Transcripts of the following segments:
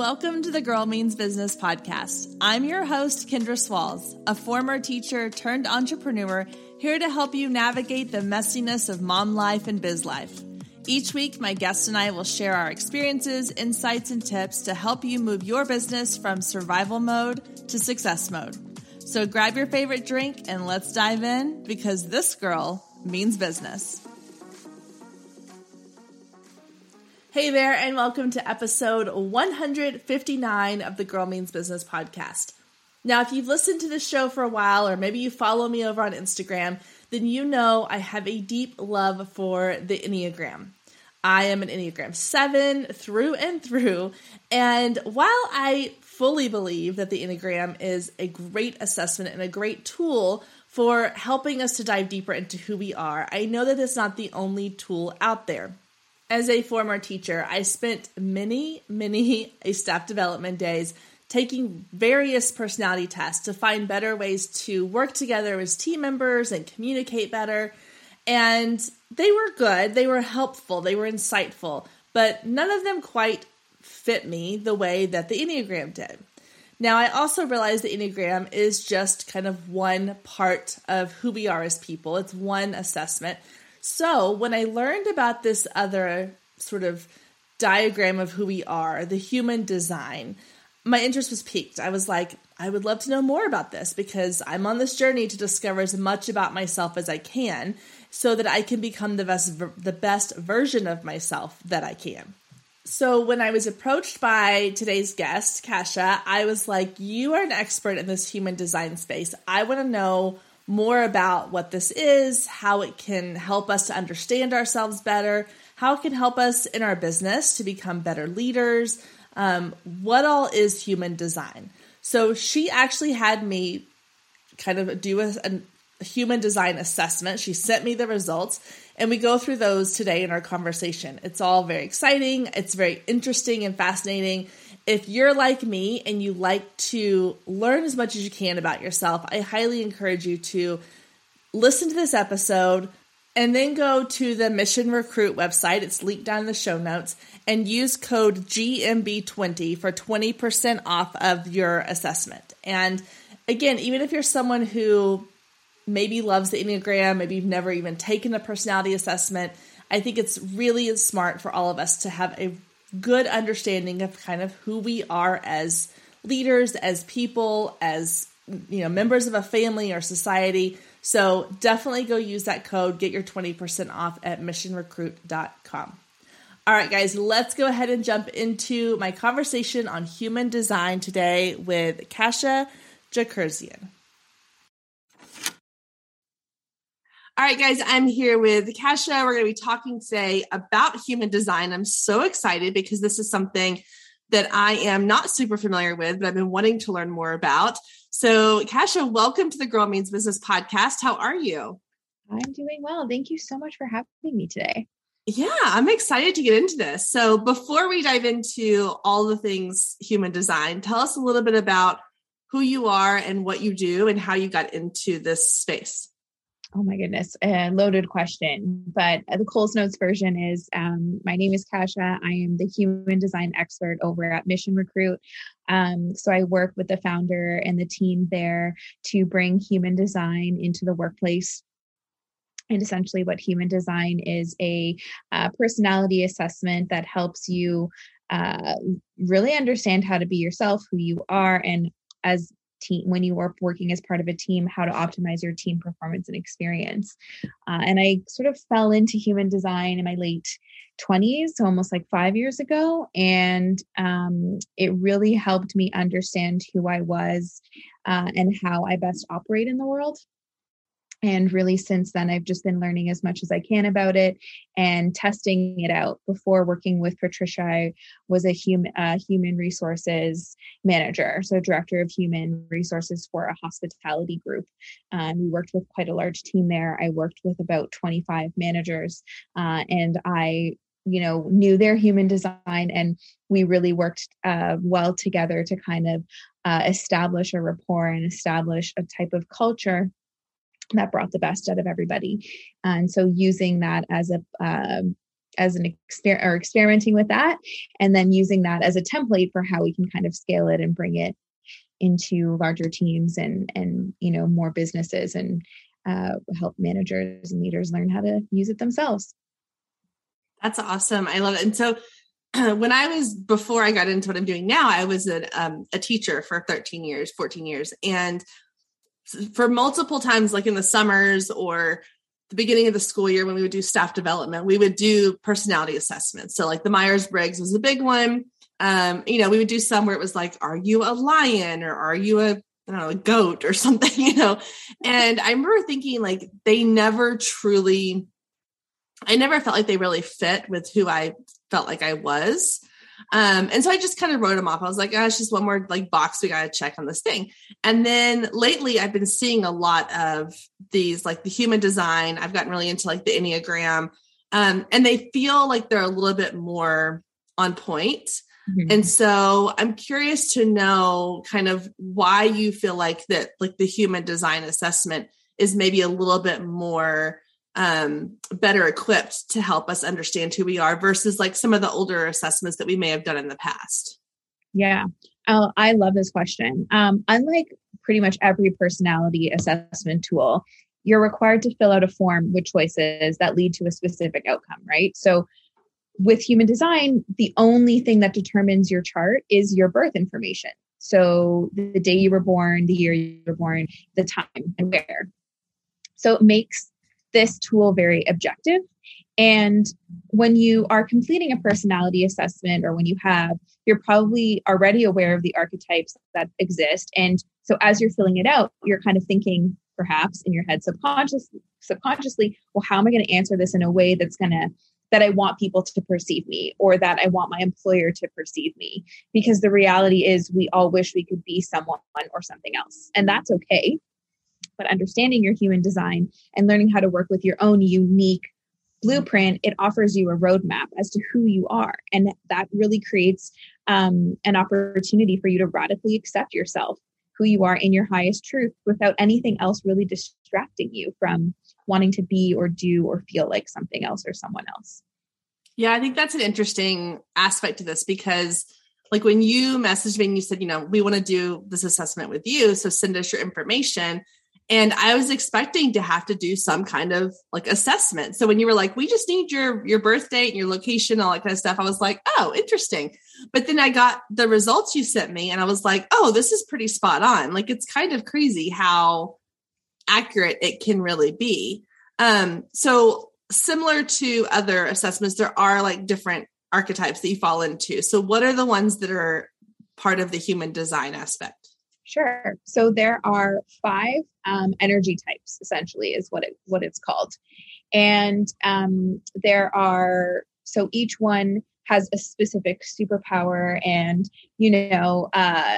Welcome to the Girl Means Business podcast. I'm your host, Kendra Swalls, a former teacher turned entrepreneur, here to help you navigate the messiness of mom life and biz life. Each week, my guest and I will share our experiences, insights, and tips to help you move your business from survival mode to success mode. So grab your favorite drink and let's dive in because this girl means business. Hey there, and welcome to episode 159 of the Girl Means Business podcast. Now, if you've listened to this show for a while, or maybe you follow me over on Instagram, then you know I have a deep love for the Enneagram. I am an Enneagram 7 through and through, and while I fully believe that the Enneagram is a great assessment and a great tool for helping us to dive deeper into who we are, I know that it's not the only tool out there as a former teacher, I spent many, many staff development days taking various personality tests to find better ways to work together as team members and communicate better. And they were good, they were helpful, they were insightful, but none of them quite fit me the way that the Enneagram did. Now, I also realize the Enneagram is just kind of one part of who we are as people, it's one assessment. So when I learned about this other sort of diagram of who we are, the human design, my interest was piqued. I was like, I would love to know more about this because I'm on this journey to discover as much about myself as I can so that I can become the best the best version of myself that I can. So when I was approached by today's guest, Kasia, I was like, you are an expert in this human design space. I want to know more about what this is, how it can help us to understand ourselves better, how it can help us in our business to become better leaders, um, what all is human design. So she actually had me kind of do a, a human design assessment. She sent me the results, and we go through those today in our conversation. It's all very exciting, it's very interesting and fascinating if you're like me and you like to learn as much as you can about yourself, I highly encourage you to listen to this episode and then go to the Mission Recruit website. It's linked down in the show notes and use code GMB20 for 20% off of your assessment. And again, even if you're someone who maybe loves the Enneagram, maybe you've never even taken a personality assessment, I think it's really smart for all of us to have a good understanding of kind of who we are as leaders, as people, as you know, members of a family or society. So definitely go use that code, get your 20% off at missionrecruit.com. All right, guys, let's go ahead and jump into my conversation on human design today with Kasia Jakarsezian. All right, guys, I'm here with Kasia. We're going to be talking today about human design. I'm so excited because this is something that I am not super familiar with, but I've been wanting to learn more about. So, Kasia, welcome to the Girl Means Business podcast. How are you? I'm doing well. Thank you so much for having me today. Yeah, I'm excited to get into this. So, before we dive into all the things human design, tell us a little bit about who you are and what you do and how you got into this space oh my goodness, a loaded question. But the Coles Notes version is um, my name is Kasia. I am the human design expert over at Mission Recruit. Um, so I work with the founder and the team there to bring human design into the workplace. And essentially, what human design is a uh, personality assessment that helps you uh, really understand how to be yourself, who you are, and as team when you are working as part of a team how to optimize your team performance and experience. Uh, and i sort of fell into human design in my late 20s so almost like five years ago and um, it really helped me understand who i was uh, and how i best operate in the world and really, since then, I've just been learning as much as I can about it and testing it out. Before working with Patricia, I was a human uh, human resources manager, so director of human resources for a hospitality group. Um, we worked with quite a large team there. I worked with about 25 managers, uh, and I you know knew their human design and we really worked uh, well together to kind of uh, establish a rapport and establish a type of culture that brought the best out of everybody. And so using that as a um, as an experiment or experimenting with that and then using that as a template for how we can kind of scale it and bring it into larger teams and and you know more businesses and uh, help managers and leaders learn how to use it themselves. That's awesome. I love it. And so when i was before i got into what i'm doing now i was a, um, a teacher for 13 years 14 years. And for multiple times like in the summers or the beginning of the school year when we would do staff development, we would do personality assessments. So like the Myers Briggs was a big one. Um, you know, we would do some where it was like, are you a lion or are you a I don't know, a goat or something, you know? And I remember thinking like they never truly, I never felt like they really fit with who I felt like I was. Um, and so I just kind of wrote them off. I was like, oh, it's just one more like box we got to check on this thing. And then lately I've been seeing a lot of these, like the human design. I've gotten really into like the Enneagram. Um, and they feel like they're a little bit more on point. Mm-hmm. And so I'm curious to know kind of why you feel like that, like the human design assessment is maybe a little bit more um, better equipped to help us understand who we are versus like some of the older assessments that we may have done in the past? Yeah, oh, I love this question. Um, unlike pretty much every personality assessment tool, you're required to fill out a form with choices that lead to a specific outcome, right? So with human design, the only thing that determines your chart is your birth information. So the day you were born, the year you were born, the time and where. So it makes this tool very objective. And when you are completing a personality assessment or when you have, you're probably already aware of the archetypes that exist. And so as you're filling it out, you're kind of thinking perhaps in your head subconsciously, subconsciously, well, how am I going to answer this in a way that's going to that I want people to perceive me or that I want my employer to perceive me. Because the reality is, we all wish we could be someone or something else. And that's okay but understanding your human design and learning how to work with your own unique blueprint, it offers you a roadmap as to who you are. And that really creates um, an opportunity for you to radically accept yourself, who you are in your highest truth, without anything else really distracting you from wanting to be or do or feel like something else or someone else. Yeah, I think that's an interesting aspect to this because like when you messaged me and you said, you know, we want to do this assessment with you, so send us your information and i was expecting to have to do some kind of like assessment. So when you were like we just need your your birth date and your location all that kind of stuff i was like oh interesting. But then i got the results you sent me and i was like oh this is pretty spot on. Like it's kind of crazy how accurate it can really be. Um so similar to other assessments there are like different archetypes that you fall into. So what are the ones that are part of the human design aspect Sure. So there are five um, energy types, essentially, is what it what it's called, and um, there are so each one has a specific superpower, and you know, uh,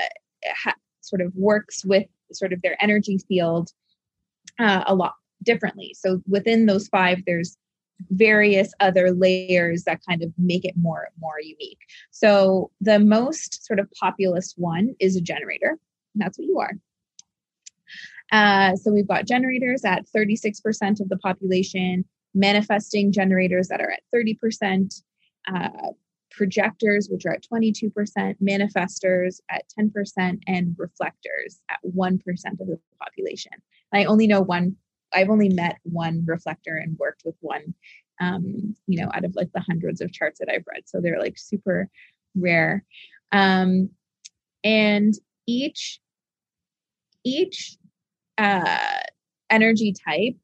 ha- sort of works with sort of their energy field uh, a lot differently. So within those five, there's various other layers that kind of make it more more unique. So the most sort of populist one is a generator that's what you are. Uh, so we've got generators at 36% of the population, manifesting generators that are at 30%, uh, projectors, which are at 22%, manifestors at 10%, and reflectors at 1% of the population. I only know one, I've only met one reflector and worked with one, um, you know, out of like the hundreds of charts that I've read. So they're like super rare. Um, and each each uh, energy type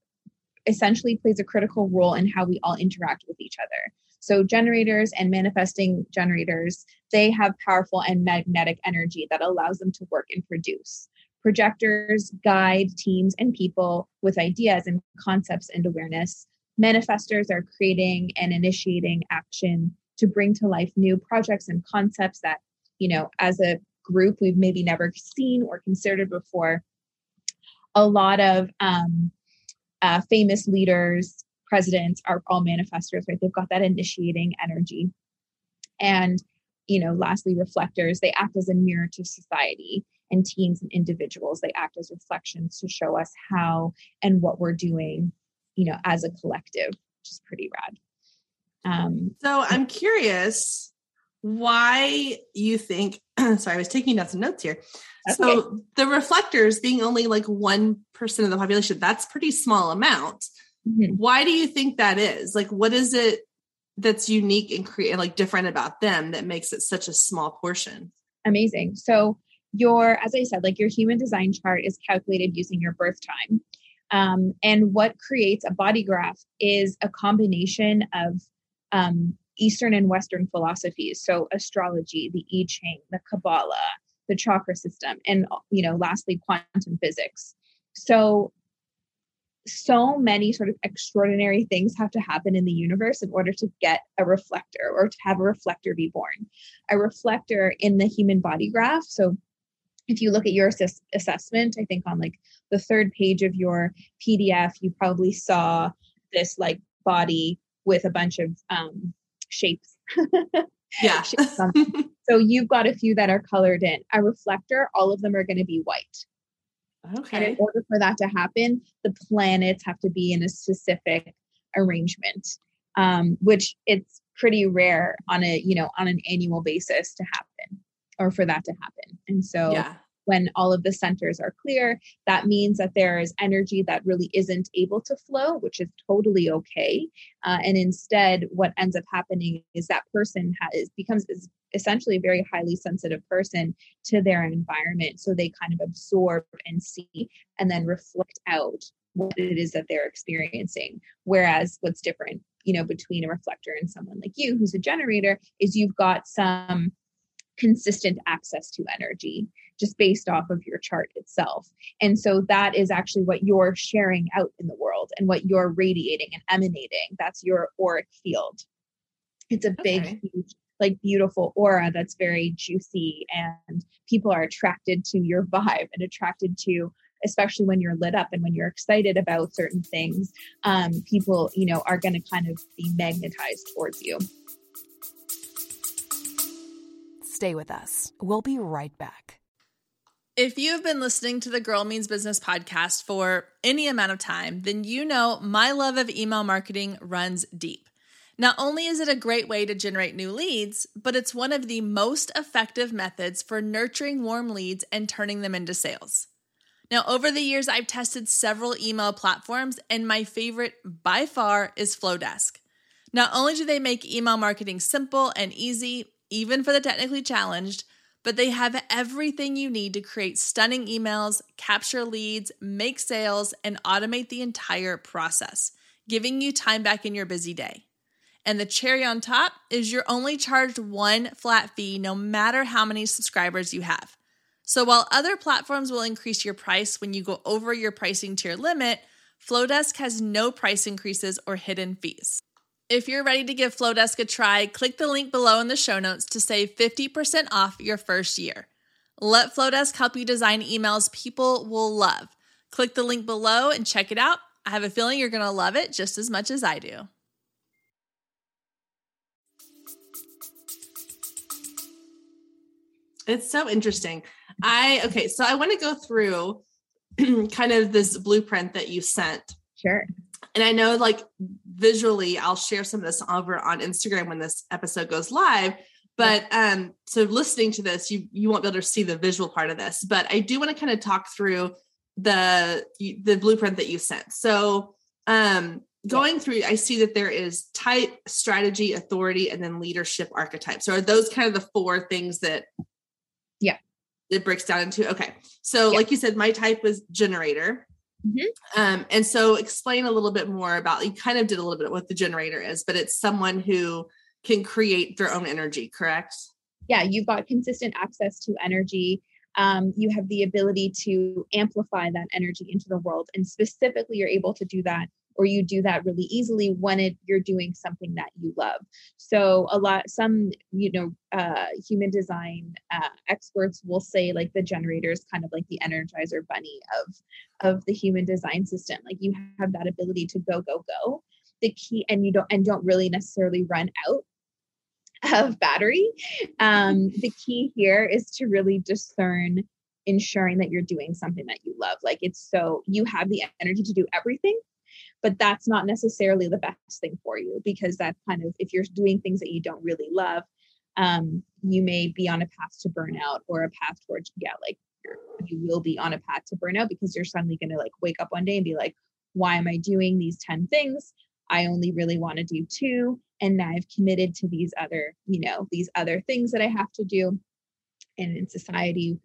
essentially plays a critical role in how we all interact with each other. So generators and manifesting generators, they have powerful and magnetic energy that allows them to work and produce. Projectors guide teams and people with ideas and concepts and awareness. Manifestors are creating and initiating action to bring to life new projects and concepts that, you know, as a group we've maybe never seen or considered before. A lot of um, uh, famous leaders, presidents are all manifestors, right? They've got that initiating energy. And, you know, lastly, reflectors, they act as a mirror to society and teams and individuals. They act as reflections to show us how and what we're doing, you know, as a collective, which is pretty rad. Um, so I'm curious why you think, sorry, I was taking down some notes here. So okay. the reflectors being only like 1% of the population, that's pretty small amount. Mm-hmm. Why do you think that is? Like, what is it that's unique and create like different about them that makes it such a small portion? Amazing. So your, as I said, like your human design chart is calculated using your birth time. Um, and what creates a body graph is a combination of um, Eastern and Western philosophies. So astrology, the I Ching, the Kabbalah, the chakra system, and you know, lastly, quantum physics. So so many sort of extraordinary things have to happen in the universe in order to get a reflector or to have a reflector be born. A reflector in the human body graph. So if you look at your assess- assessment, I think on like the third page of your PDF, you probably saw this like body with a bunch of um, shapes. yeah. so you've got a few that are colored in. A reflector, all of them are going to be white. Okay. And in order for that to happen, the planets have to be in a specific arrangement, um, which it's pretty rare on a you know on an annual basis to happen or for that to happen. And so yeah when all of the centers are clear, that means that there is energy that really isn't able to flow, which is totally okay. Uh, and instead, what ends up happening is that person has becomes is essentially a very highly sensitive person to their environment. So they kind of absorb and see and then reflect out what it is that they're experiencing. Whereas what's different, you know, between a reflector and someone like you who's a generator is you've got some consistent access to energy just based off of your chart itself. And so that is actually what you're sharing out in the world and what you're radiating and emanating. That's your auric field. It's a big, okay. huge, like beautiful aura that's very juicy, and people are attracted to your vibe and attracted to especially when you're lit up and when you're excited about certain things um, people you know are going to kind of be magnetized towards you Stay with us. We'll be right back. If you have been listening to the Girl Means Business podcast for any amount of time, then you know my love of email marketing runs deep. Not only is it a great way to generate new leads, but it's one of the most effective methods for nurturing warm leads and turning them into sales. Now, over the years, I've tested several email platforms, and my favorite by far is Flodesk. Not only do they make email marketing simple and easy, even for the technically challenged, but they have everything you need to create stunning emails, capture leads, make sales, and automate the entire process, giving you time back in your busy day. And the cherry on top is you're only charged one flat fee no matter how many subscribers you have. So while other platforms will increase your price when you go over your pricing tier limit, Flodesk has no price increases or hidden fees. If you're ready to give Flodesk a try, click the link below in the show notes to save 50% off your first year. Let Flodesk help you design emails people will love. Click the link below and check it out. I have a feeling you're going to love it just as much as I do. It's so interesting. I okay, so I want to go through kind of this blueprint that you sent. Sure. And I know like visually, I'll share some of this over on Instagram when this episode goes live. But um, so listening to this, you you won't be able to see the visual part of this. But I do want to kind of talk through the the blueprint that you sent. So um going through, I see that there is type, strategy, authority, and then leadership archetypes. So are those kind of the four things that yeah it breaks down into? Okay. So yeah. like you said, my type was generator. Mm-hmm. Um, and so explain a little bit more about you kind of did a little bit what the generator is, but it's someone who can create their own energy, correct? Yeah, you've got consistent access to energy. Um, you have the ability to amplify that energy into the world. And specifically, you're able to do that or you do that really easily when it, you're doing something that you love. So a lot some you know uh, human design uh, experts will say like the generator is kind of like the energizer bunny of of the human design system. Like you have that ability to go go go. The key and you don't and don't really necessarily run out of battery. Um, the key here is to really discern ensuring that you're doing something that you love. Like it's so you have the energy to do everything but that's not necessarily the best thing for you because that kind of if you're doing things that you don't really love um, you may be on a path to burnout or a path towards yeah like you will be on a path to burnout because you're suddenly going to like wake up one day and be like why am i doing these 10 things? I only really want to do two and now i've committed to these other you know these other things that i have to do. And in society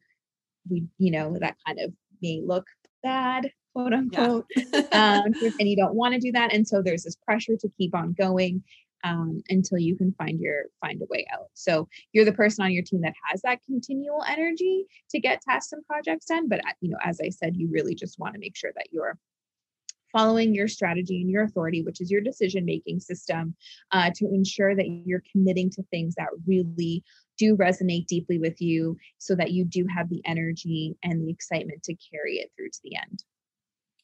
we you know that kind of may look bad quote unquote yeah. um, and you don't want to do that and so there's this pressure to keep on going um, until you can find your find a way out so you're the person on your team that has that continual energy to get tasks and projects done but uh, you know as i said you really just want to make sure that you're following your strategy and your authority which is your decision making system uh, to ensure that you're committing to things that really do resonate deeply with you so that you do have the energy and the excitement to carry it through to the end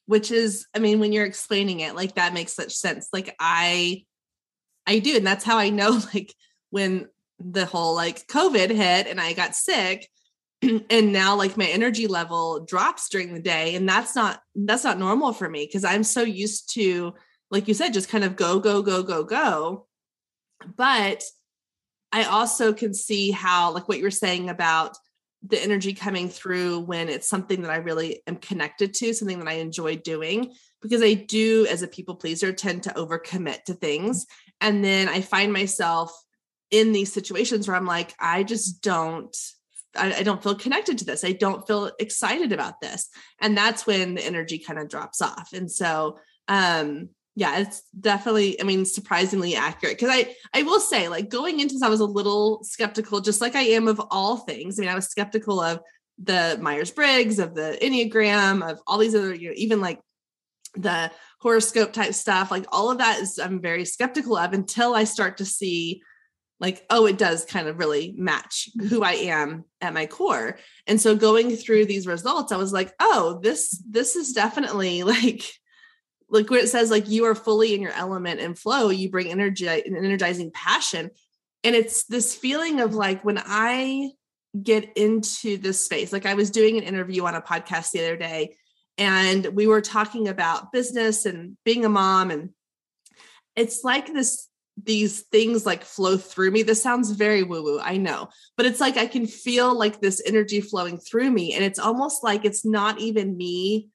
which is i mean when you're explaining it like that makes such sense like i i do and that's how i know like when the whole like covid hit and i got sick and now like my energy level drops during the day and that's not that's not normal for me because i'm so used to like you said just kind of go go go go go but i also can see how like what you're saying about the energy coming through when it's something that i really am connected to something that i enjoy doing because i do as a people pleaser tend to overcommit to things and then i find myself in these situations where i'm like i just don't I, don't feel connected to this. I don't feel excited about this. And that's when the energy kind of drops off. And so, um, yeah, it's definitely, I mean, surprisingly accurate. Cause I, I will say, like going into this, I was a little skeptical, just like I am of all things. I mean, I was skeptical of the Myers Briggs, of the Enneagram, of all these other, you know, even like the horoscope type stuff, like all of that is, I'm very skeptical of until I start to see like oh it does kind of really match who i am at my core and so going through these results i was like oh this this is definitely like like what it says like you are fully in your element and flow you bring energy and energizing passion and it's this feeling of like when i get into this space like i was doing an interview on a podcast the other day and we were talking about business and being a mom and it's like this these things like flow through me. This sounds very woo woo, I know, but it's like I can feel like this energy flowing through me. And it's almost like it's not even me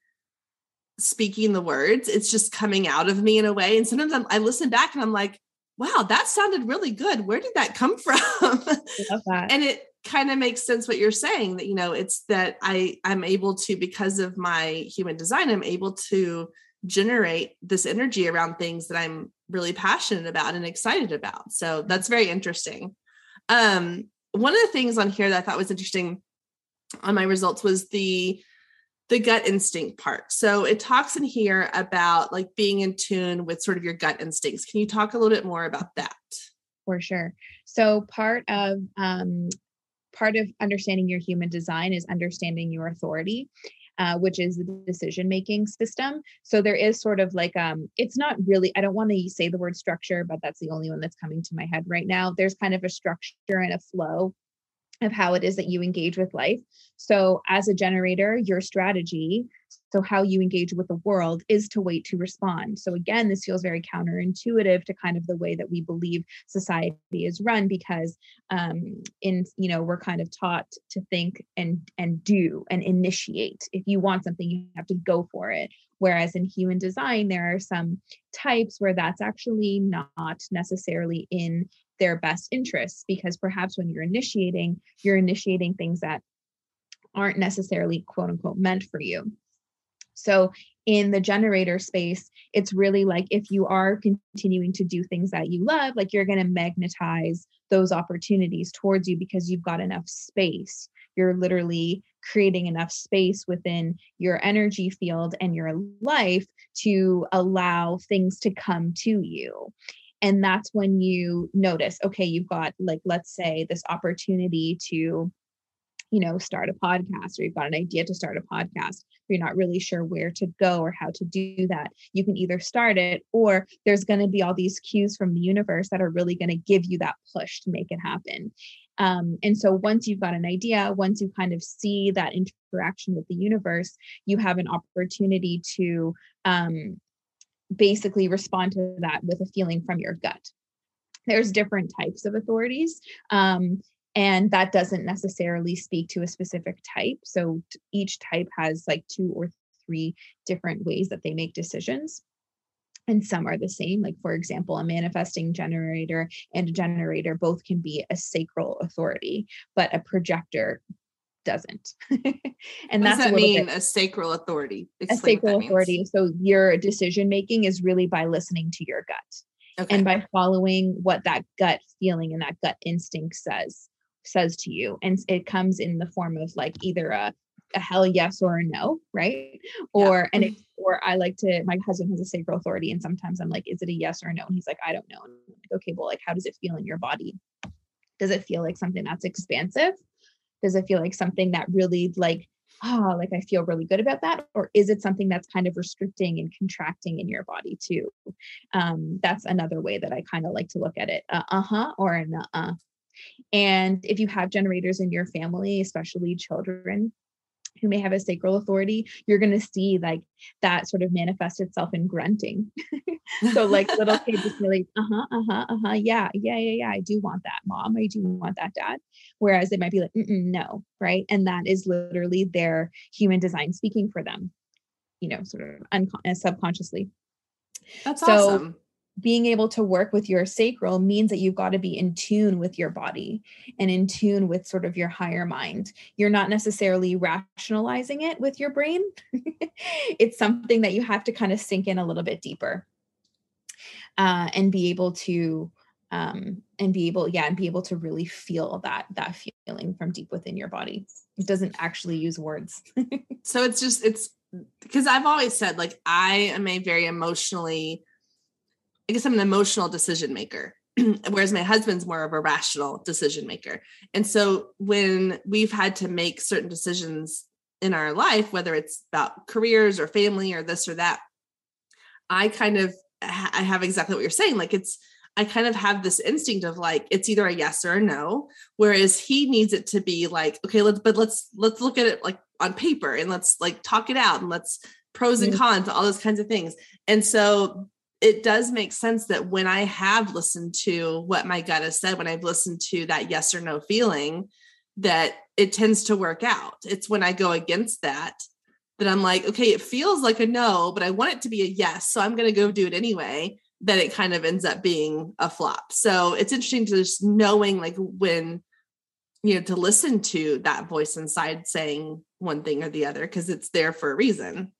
speaking the words, it's just coming out of me in a way. And sometimes I'm, i listen back and I'm like, wow, that sounded really good. Where did that come from? That. and it kind of makes sense what you're saying that, you know, it's that I, I'm able to, because of my human design, I'm able to generate this energy around things that I'm really passionate about and excited about. So that's very interesting. Um, one of the things on here that I thought was interesting on my results was the the gut instinct part. So it talks in here about like being in tune with sort of your gut instincts. Can you talk a little bit more about that? For sure. So part of um, part of understanding your human design is understanding your authority uh, which is the decision making system. So there is sort of like um, it's not really. I don't want to say the word structure, but that's the only one that's coming to my head right now. There's kind of a structure and a flow of how it is that you engage with life. So, as a generator, your strategy, so how you engage with the world, is to wait to respond. So, again, this feels very counterintuitive to kind of the way that we believe society is run, because um, in you know we're kind of taught to think and and do and initiate. If you want something, you have to go for it. Whereas in human design, there are some types where that's actually not necessarily in their best interests because perhaps when you're initiating, you're initiating things that aren't necessarily quote unquote meant for you. So in the generator space, it's really like if you are continuing to do things that you love, like you're going to magnetize those opportunities towards you because you've got enough space. You're literally creating enough space within your energy field and your life to allow things to come to you and that's when you notice okay you've got like let's say this opportunity to you know start a podcast or you've got an idea to start a podcast you're not really sure where to go or how to do that you can either start it or there's going to be all these cues from the universe that are really going to give you that push to make it happen. Um, and so once you've got an idea once you kind of see that interaction with the universe you have an opportunity to um, basically respond to that with a feeling from your gut. There's different types of authorities. Um, and that doesn't necessarily speak to a specific type. So each type has like two or three different ways that they make decisions and some are the same. Like, for example, a manifesting generator and a generator both can be a sacral authority, but a projector doesn't. and that's that mean bit, a sacral authority. Explain a sacral authority. So your decision making is really by listening to your gut okay. and by following what that gut feeling and that gut instinct says says to you and it comes in the form of like either a a hell yes or a no, right? Or yeah. and it mm-hmm. or I like to my husband has a sacral authority and sometimes I'm like, is it a yes or a no? And he's like, I don't know. Like, okay, well, like how does it feel in your body? Does it feel like something that's expansive? Does it feel like something that really like oh, like I feel really good about that? Or is it something that's kind of restricting and contracting in your body too? Um, that's another way that I kind of like to look at it. Uh huh or an uh. And if you have generators in your family, especially children, who may have a sacral authority, you're going to see like that sort of manifest itself in grunting. so like little kids just really, uh-huh, uh-huh, uh-huh, yeah, yeah, yeah, yeah, I do want that, mom. I do want that, dad. Whereas they might be like, no, right? And that is literally their human design speaking for them, you know, sort of uncon- subconsciously. That's so, awesome being able to work with your sacral means that you've got to be in tune with your body and in tune with sort of your higher mind. You're not necessarily rationalizing it with your brain. it's something that you have to kind of sink in a little bit deeper uh, and be able to um, and be able yeah and be able to really feel that that feeling from deep within your body it doesn't actually use words so it's just it's because i've always said like i am a very emotionally I guess I'm an emotional decision maker, whereas my husband's more of a rational decision maker. And so when we've had to make certain decisions in our life, whether it's about careers or family or this or that, I kind of I have exactly what you're saying. Like it's I kind of have this instinct of like it's either a yes or a no, whereas he needs it to be like okay, let's but let's let's look at it like on paper and let's like talk it out and let's pros and cons, all those kinds of things. And so it does make sense that when I have listened to what my gut has said, when I've listened to that yes or no feeling, that it tends to work out. It's when I go against that that I'm like, okay, it feels like a no, but I want it to be a yes. So I'm going to go do it anyway. That it kind of ends up being a flop. So it's interesting to just knowing like when, you know, to listen to that voice inside saying one thing or the other because it's there for a reason.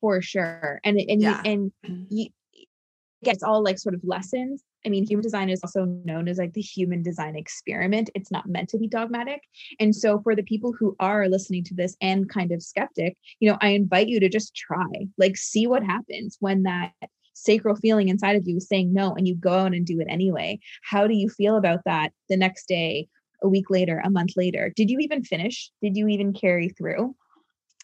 For sure. And, and, yeah. and you, it's all like sort of lessons. I mean, human design is also known as like the human design experiment. It's not meant to be dogmatic. And so, for the people who are listening to this and kind of skeptic, you know, I invite you to just try, like, see what happens when that sacral feeling inside of you is saying no and you go out and do it anyway. How do you feel about that the next day, a week later, a month later? Did you even finish? Did you even carry through?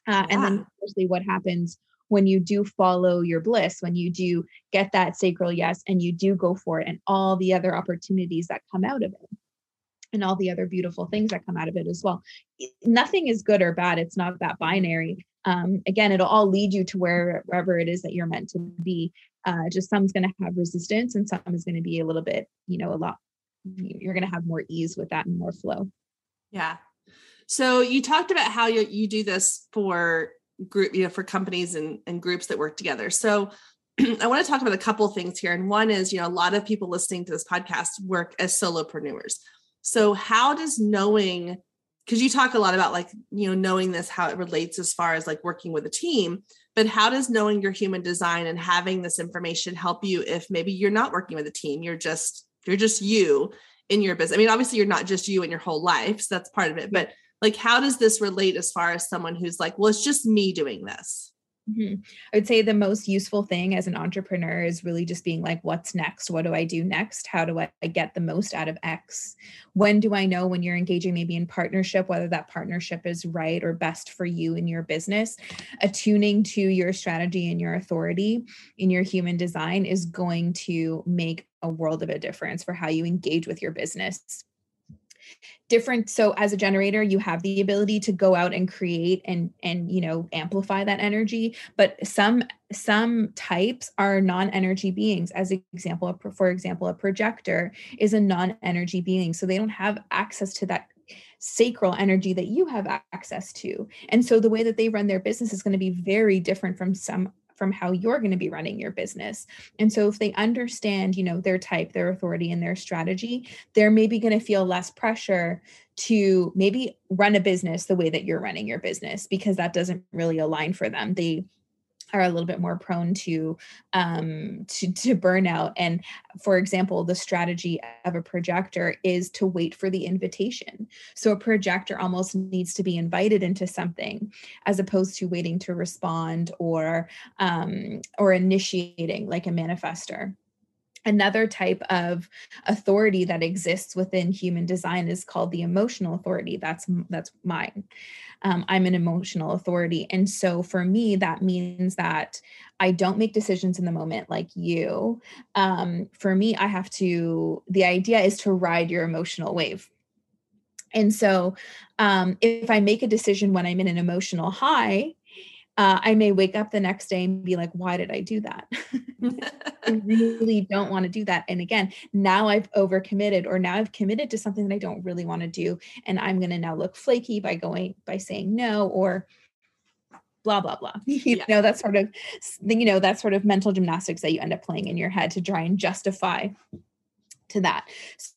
Uh, yeah. And then, especially, what happens when you do follow your bliss, when you do get that sacral yes and you do go for it, and all the other opportunities that come out of it and all the other beautiful things that come out of it as well. Nothing is good or bad. It's not that binary. Um, again, it'll all lead you to where, wherever it is that you're meant to be. Uh, just some's going to have resistance and some is going to be a little bit, you know, a lot, you're going to have more ease with that and more flow. Yeah. So you talked about how you, you do this for group, you know, for companies and, and groups that work together. So I want to talk about a couple of things here. And one is, you know, a lot of people listening to this podcast work as solopreneurs. So how does knowing, because you talk a lot about like, you know, knowing this, how it relates as far as like working with a team, but how does knowing your human design and having this information help you if maybe you're not working with a team, you're just, you're just you in your business. I mean, obviously you're not just you in your whole life. So that's part of it, but like how does this relate as far as someone who's like well it's just me doing this Mm-hmm. I would say the most useful thing as an entrepreneur is really just being like, what's next? What do I do next? How do I get the most out of X? When do I know when you're engaging maybe in partnership, whether that partnership is right or best for you in your business? Attuning to your strategy and your authority in your human design is going to make a world of a difference for how you engage with your business different so as a generator you have the ability to go out and create and and you know amplify that energy but some some types are non-energy beings. As example for example a projector is a non-energy being so they don't have access to that sacral energy that you have access to. And so the way that they run their business is going to be very different from some from how you're going to be running your business. And so if they understand, you know, their type, their authority and their strategy, they're maybe going to feel less pressure to maybe run a business the way that you're running your business because that doesn't really align for them. They are a little bit more prone to um, to, to burnout. And for example, the strategy of a projector is to wait for the invitation. So a projector almost needs to be invited into something as opposed to waiting to respond or um, or initiating like a manifester another type of authority that exists within human design is called the emotional authority that's that's mine um, I'm an emotional authority. And so for me, that means that I don't make decisions in the moment like you. Um, for me, I have to, the idea is to ride your emotional wave. And so um, if I make a decision when I'm in an emotional high, uh, I may wake up the next day and be like, why did I do that? I really don't want to do that. And again, now I've overcommitted or now I've committed to something that I don't really want to do. And I'm going to now look flaky by going, by saying no or blah, blah, blah. You yeah. know, that sort of, you know, that sort of mental gymnastics that you end up playing in your head to try and justify to that.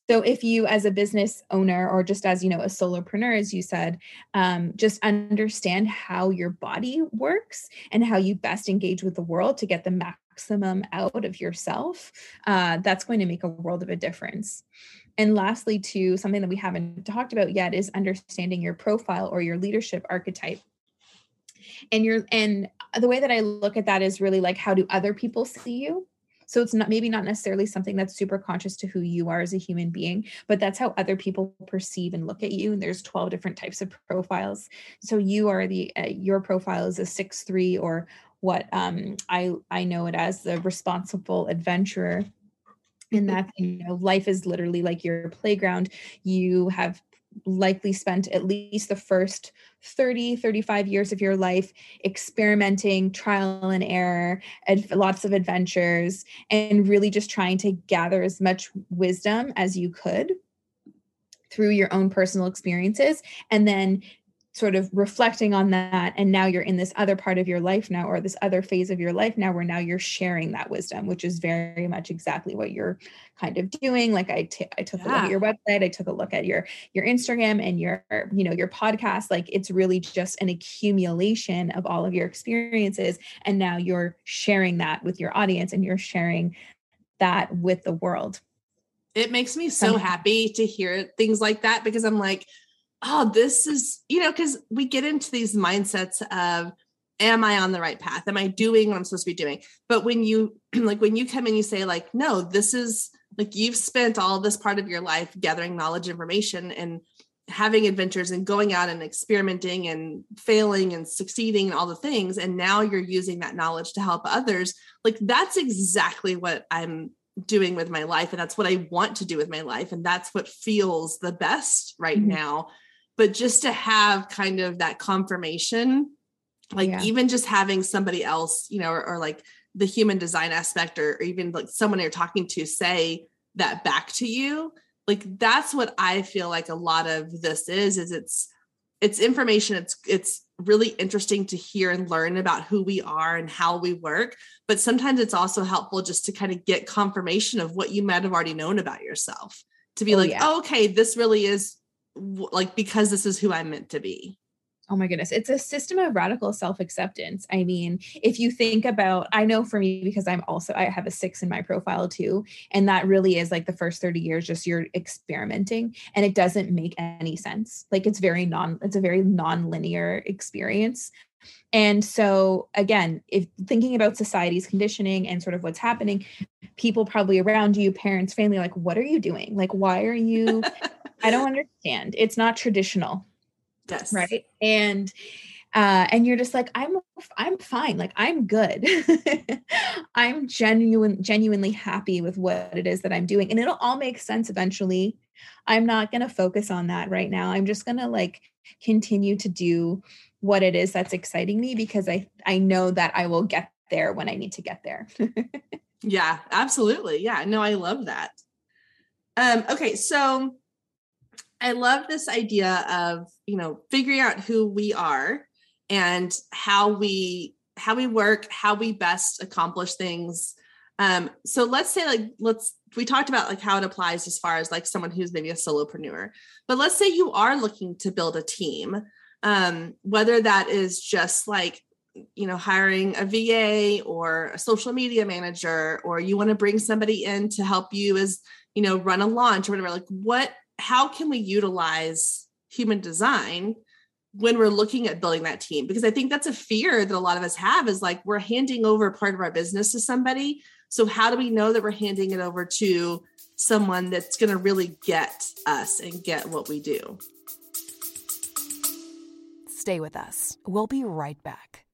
So if you as a business owner or just as you know a solopreneur as you said um, just understand how your body works and how you best engage with the world to get the maximum out of yourself uh, that's going to make a world of a difference. And lastly to something that we haven't talked about yet is understanding your profile or your leadership archetype. And you're and the way that i look at that is really like how do other people see you so it's not maybe not necessarily something that's super conscious to who you are as a human being, but that's how other people perceive and look at you. And there's 12 different types of profiles. So you are the uh, your profile is a six three or what um, I I know it as the responsible adventurer and that you know life is literally like your playground you have likely spent at least the first 30 35 years of your life experimenting trial and error and lots of adventures and really just trying to gather as much wisdom as you could through your own personal experiences and then sort of reflecting on that and now you're in this other part of your life now or this other phase of your life now where now you're sharing that wisdom which is very much exactly what you're kind of doing. Like I, t- I took yeah. a look at your website i took a look at your your instagram and your you know your podcast. Like it's really just an accumulation of all of your experiences and now you're sharing that with your audience and you're sharing that with the world. It makes me so happy to hear things like that because i'm like oh, this is, you know, because we get into these mindsets of, am I on the right path? Am I doing what I'm supposed to be doing? But when you, like, when you come in, you say, like, no, this is like you've spent all this part of your life gathering knowledge, information, and having adventures and going out and experimenting and failing and succeeding and all the things. And now you're using that knowledge to help others. Like, that's exactly what I'm doing with my life. And that's what I want to do with my life. And that's what feels the best right mm-hmm. now but just to have kind of that confirmation like yeah. even just having somebody else you know or, or like the human design aspect or, or even like someone you're talking to say that back to you like that's what i feel like a lot of this is is it's it's information it's it's really interesting to hear and learn about who we are and how we work but sometimes it's also helpful just to kind of get confirmation of what you might have already known about yourself to be oh, like yeah. oh, okay this really is like because this is who I'm meant to be. Oh my goodness. It's a system of radical self acceptance. I mean, if you think about, I know for me, because I'm also, I have a six in my profile too. And that really is like the first 30 years, just you're experimenting and it doesn't make any sense. Like it's very non, it's a very non linear experience. And so, again, if thinking about society's conditioning and sort of what's happening, people probably around you, parents, family, like, what are you doing? Like, why are you I don't understand. It's not traditional. Yes. Right. And uh, and you're just like i'm i'm fine like i'm good i'm genuine genuinely happy with what it is that i'm doing and it'll all make sense eventually I'm not going to focus on that right now. I'm just going to like continue to do what it is that's exciting me because I I know that I will get there when I need to get there. yeah, absolutely. Yeah, no, I love that. Um okay, so I love this idea of, you know, figuring out who we are and how we how we work, how we best accomplish things. Um, so let's say like let's we talked about like how it applies as far as like someone who's maybe a solopreneur, but let's say you are looking to build a team, um, whether that is just like you know hiring a VA or a social media manager, or you want to bring somebody in to help you as you know run a launch or whatever. Like what? How can we utilize human design when we're looking at building that team? Because i think that's a fear that a lot of us have is like we're handing over part of our business to somebody. So how do we know that we're handing it over to someone that's going to really get us and get what we do? Stay with us. We'll be right back.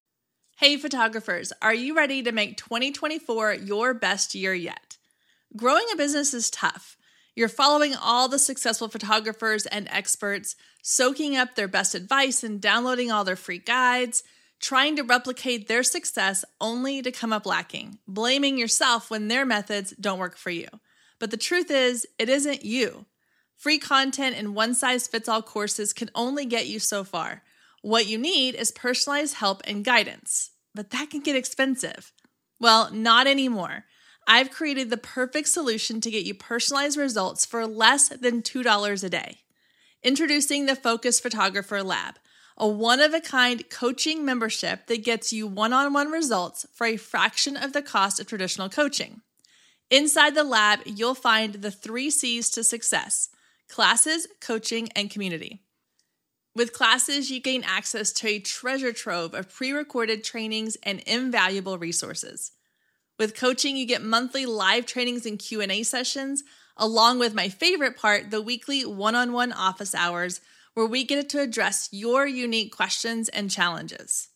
Hey photographers are you ready to make 2024 your best year yet? Growing a business is tough you're following all the successful photographers and experts, soaking up their best advice and downloading all their free guides, trying to replicate their success only to come up lacking, blaming yourself when their methods don't work for you. But the truth is, it isn't you. Free content and one size fits all courses can only get you so far. What you need is personalized help and guidance, but that can get expensive. Well, not anymore. I've created the perfect solution to get you personalized results for less than $2 a day. Introducing the Focused Photographer Lab, a one of a kind coaching membership that gets you one on one results for a fraction of the cost of traditional coaching. Inside the lab, you'll find the three C's to success classes, coaching, and community. With classes, you gain access to a treasure trove of pre recorded trainings and invaluable resources. With coaching, you get monthly live trainings and Q&A sessions, along with my favorite part, the weekly one-on-one office hours where we get to address your unique questions and challenges.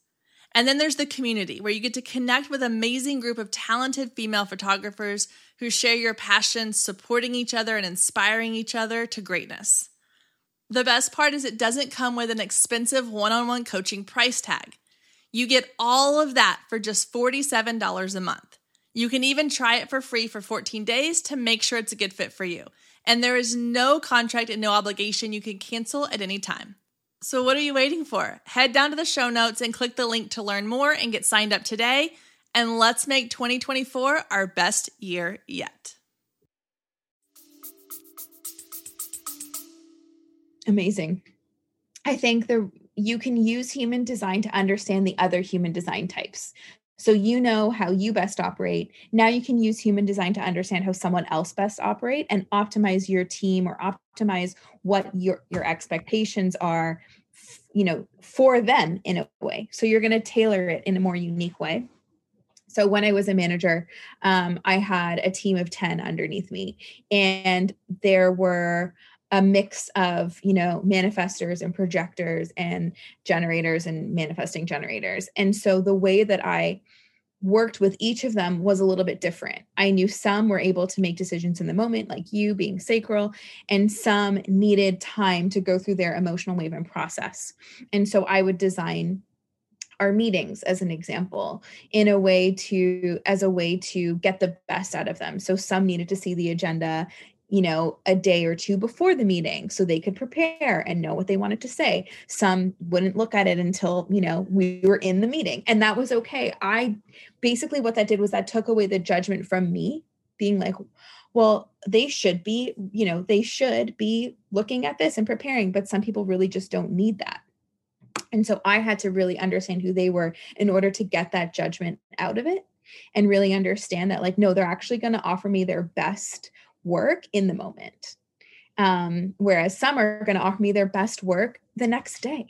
And then there's the community where you get to connect with amazing group of talented female photographers who share your passion, supporting each other and inspiring each other to greatness. The best part is it doesn't come with an expensive one on one coaching price tag. You get all of that for just $47 a month. You can even try it for free for 14 days to make sure it's a good fit for you. And there is no contract and no obligation. You can cancel at any time. So, what are you waiting for? Head down to the show notes and click the link to learn more and get signed up today. And let's make 2024 our best year yet. Amazing. I think the you can use human design to understand the other human design types. So you know how you best operate. Now you can use human design to understand how someone else best operate and optimize your team or optimize what your your expectations are you know for them in a way. So you're going to tailor it in a more unique way. So when I was a manager, um, I had a team of 10 underneath me and there were a mix of you know manifestors and projectors and generators and manifesting generators. And so the way that i worked with each of them was a little bit different. I knew some were able to make decisions in the moment like you being sacral and some needed time to go through their emotional wave and process. And so i would design our meetings as an example in a way to as a way to get the best out of them. So some needed to see the agenda you know, a day or two before the meeting so they could prepare and know what they wanted to say. Some wouldn't look at it until, you know, we were in the meeting. And that was okay. I basically what that did was that took away the judgment from me being like, well, they should be, you know, they should be looking at this and preparing, but some people really just don't need that. And so I had to really understand who they were in order to get that judgment out of it and really understand that, like, no, they're actually going to offer me their best work in the moment. Um, whereas some are going to offer me their best work the next day.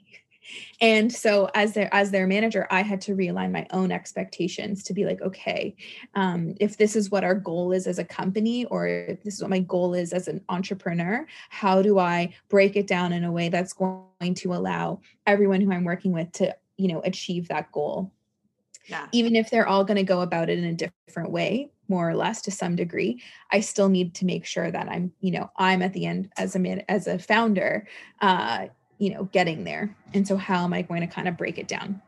And so as their as their manager, I had to realign my own expectations to be like, okay, um, if this is what our goal is as a company, or if this is what my goal is as an entrepreneur, how do I break it down in a way that's going to allow everyone who I'm working with to, you know, achieve that goal? Yeah. Even if they're all going to go about it in a different way, more or less to some degree, I still need to make sure that I'm, you know, I'm at the end as a man, as a founder, uh, you know, getting there. And so how am I going to kind of break it down?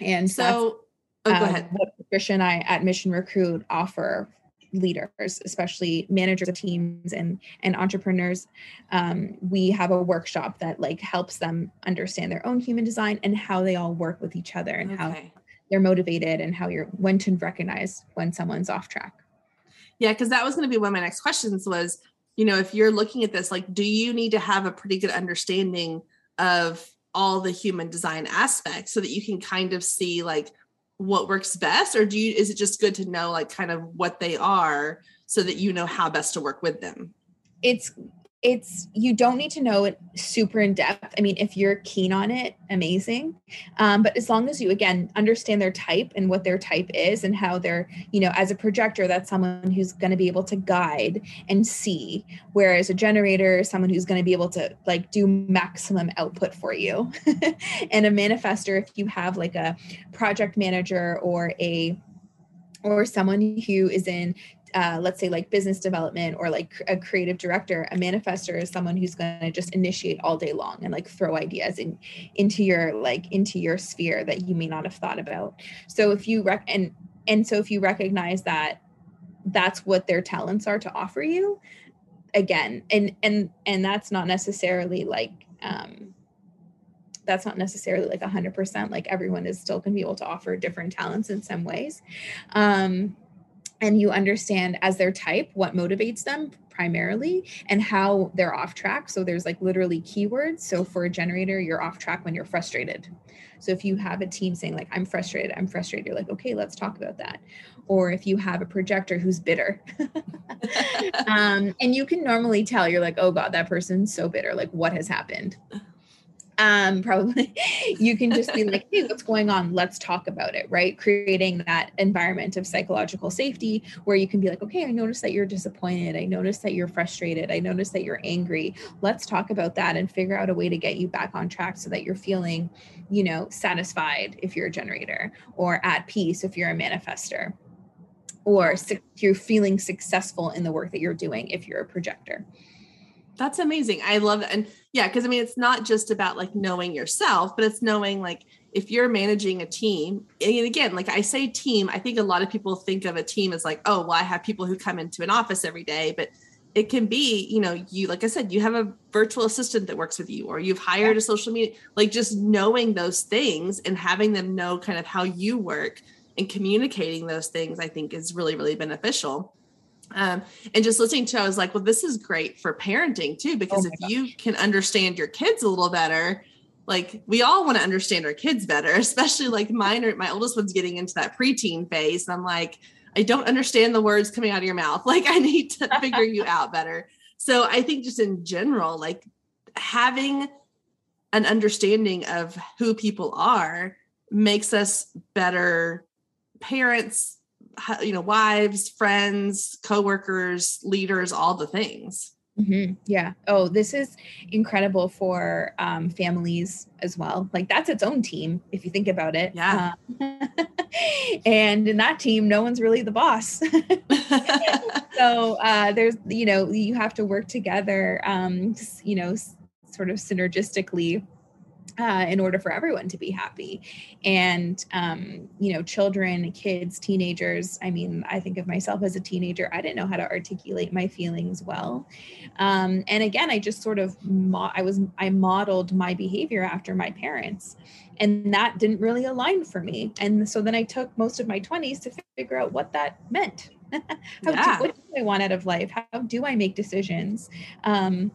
And so, oh, go um, ahead. What Patricia and I at Mission Recruit offer leaders, especially managers of teams and and entrepreneurs. Um, we have a workshop that like helps them understand their own human design and how they all work with each other and how Okay. They're motivated and how you're when to recognize when someone's off track. Yeah, because that was going to be one of my next questions was, you know, if you're looking at this, like, do you need to have a pretty good understanding of all the human design aspects so that you can kind of see like what works best? Or do you, is it just good to know like kind of what they are so that you know how best to work with them? It's it's you don't need to know it super in depth. I mean, if you're keen on it, amazing. Um, but as long as you again understand their type and what their type is and how they're, you know, as a projector, that's someone who's going to be able to guide and see. Whereas a generator is someone who's going to be able to like do maximum output for you. and a manifestor, if you have like a project manager or a or someone who is in uh, let's say like business development or like a creative director a manifestor is someone who's going to just initiate all day long and like throw ideas in into your like into your sphere that you may not have thought about. So if you rec and and so if you recognize that that's what their talents are to offer you again and and and that's not necessarily like um that's not necessarily like 100% like everyone is still going to be able to offer different talents in some ways. Um and you understand as their type what motivates them primarily and how they're off track. So there's like literally keywords. So for a generator you're off track when you're frustrated. So if you have a team saying like i'm frustrated i'm frustrated you're like okay let's talk about that. Or if you have a projector who's bitter. Um, and you can normally tell you're like oh god that person's so bitter. Like what has happened um probably you can just be like hey what's going on? Let's talk about it right? Creating that environment of psychological safety where you can be like okay i notice that you're disappointed. I notice that you're frustrated. I notice that you're angry. Let's talk about that and figure out a way to get you back on track so that you're feeling you know satisfied if you're a generator or at peace if you're a manifestor or you're feeling successful in the work that you're doing if you're a projector That's amazing. I love it. And yeah, because I mean, it's not just about like knowing yourself, but it's knowing like if you're managing a team, and again, like I say team, I think a lot of people think of a team as like, oh, well, I have people who come into an office every day, but it can be, you know, you, like I said, you have a virtual assistant that works with you, or you've hired a social media, like just knowing those things and having them know kind of how you work and communicating those things, I think is really, really beneficial. Um, and just listening to, I was like, well, this is great for parenting too, because Oh if you can understand your kids a little better, like we all want to understand our kids better, especially like mine or my oldest one's getting into that preteen phase. And I'm like, I don't understand the words coming out of your mouth. Like I need to figure you out better. So I think just in general, like having an understanding of who people are makes us better parents, you know, wives, friends, coworkers, leaders, all the things. Mhm. Yeah. Oh, this is incredible for um, families as well. Like that's its own team if you think about it. Yeah. Um, and in that team, no one's really the boss. so uh, there's, you know, you have to work together, um, you know, sort of synergistically uh, in order for everyone to be happy. And, um, you know, children, kids, teenagers. I mean, I think of myself as a teenager. I didn't know how to articulate my feelings well. Um, and again, I just sort of, mo- I was, I modeled my behavior after my parents. And that didn't really align for me. And so then I took most of my 20s to figure out what that meant. how Yeah. do, what do I want out of life? How do I make decisions? Um,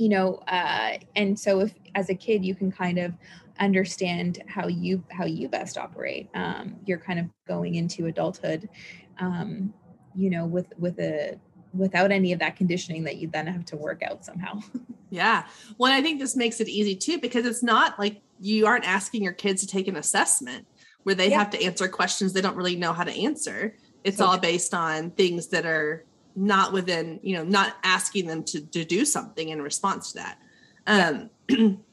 you know uh, and so if as a kid you can kind of understand how you how you best operate um, you're kind of going into adulthood um, you know with with a without any of that conditioning that you then have to work out somehow Yeah. Well, I think this makes it easy too, because it's not like you aren't asking your kids to take an assessment where they Yeah. have to answer questions they don't really know how to answer. It's So all based on things that are not within, you know, not asking them to, to do something in response to that. Um,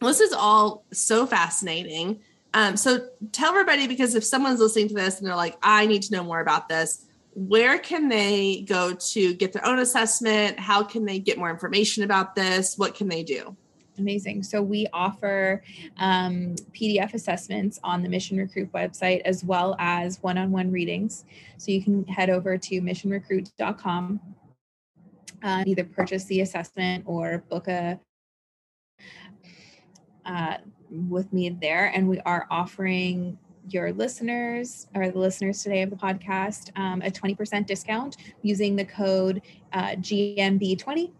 this is all so fascinating. Um, so tell everybody because if someone's listening to this and they're like, I need to know more about this, where can they go to get their own assessment? How can they get more information about this? What can they do? Amazing. So we offer um, PDF assessments on the Mission Recruit website as well as one on one readings. So you can head over to missionrecruit.com, uh, either purchase the assessment or book a uh, with me there. And we are offering your listeners or the listeners today of the podcast um, a 20% discount using the code uh, GMB20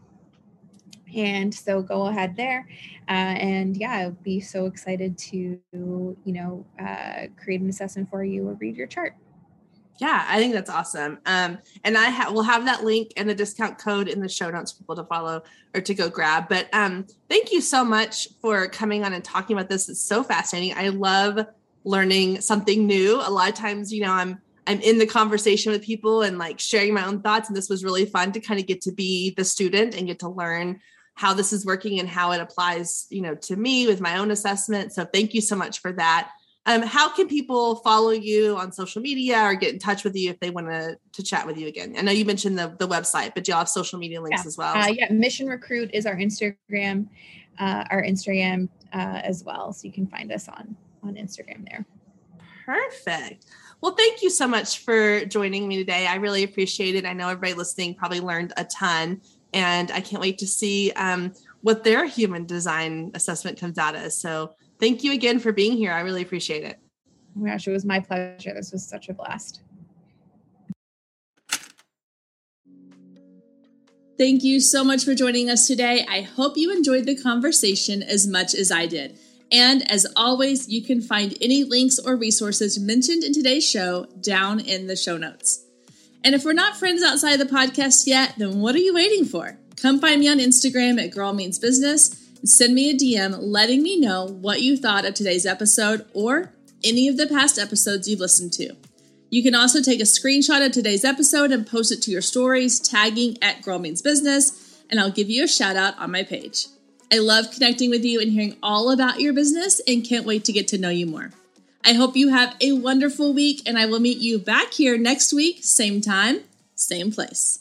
and so go ahead there. Uh, and yeah i'll be so excited to you know uh, create an assessment for you or read your chart. Yeah i think that's awesome. Um, and i ha- will have that link and the discount code in the show notes for people to follow or to go grab. But um, thank you so much for coming on and talking about this. It's so fascinating. I love learning something new. A lot of times you know i'm i'm in the conversation with people and like sharing my own thoughts and this was really fun to kind of get to be the student and get to learn how this is working and how it applies, you know, to me with my own assessment. So thank you so much for that. Um, how can people follow you on social media or get in touch with you if they want to to chat with you again? I know you mentioned the the website, but do you all have social media links yeah. as well. Uh, yeah, Mission Recruit is our Instagram, uh, our Instagram uh, as well, so you can find us on on Instagram there. Perfect. Well, thank you so much for joining me today. I really appreciate it. I know everybody listening probably learned a ton and I can't wait to see um, what their human design assessment comes out as. So thank you again for being here. I really appreciate it. Oh my gosh, it was my pleasure. This was such a blast. Thank you so much for joining us today. I hope you enjoyed the conversation as much as I did. And as always, you can find any links or resources mentioned in today's show down in the show notes. And if we're not friends outside of the podcast yet, then what are you waiting for? Come find me on Instagram at Girl Means Business and send me a DM letting me know what you thought of today's episode or any of the past episodes you've listened to. You can also take a screenshot of today's episode and post it to your stories, tagging at Girl Means Business, and I'll give you a shout out on my page. I love connecting with you and hearing all about your business and can't wait to get to know you more. I hope you have a wonderful week, and I will meet you back here next week, same time, same place.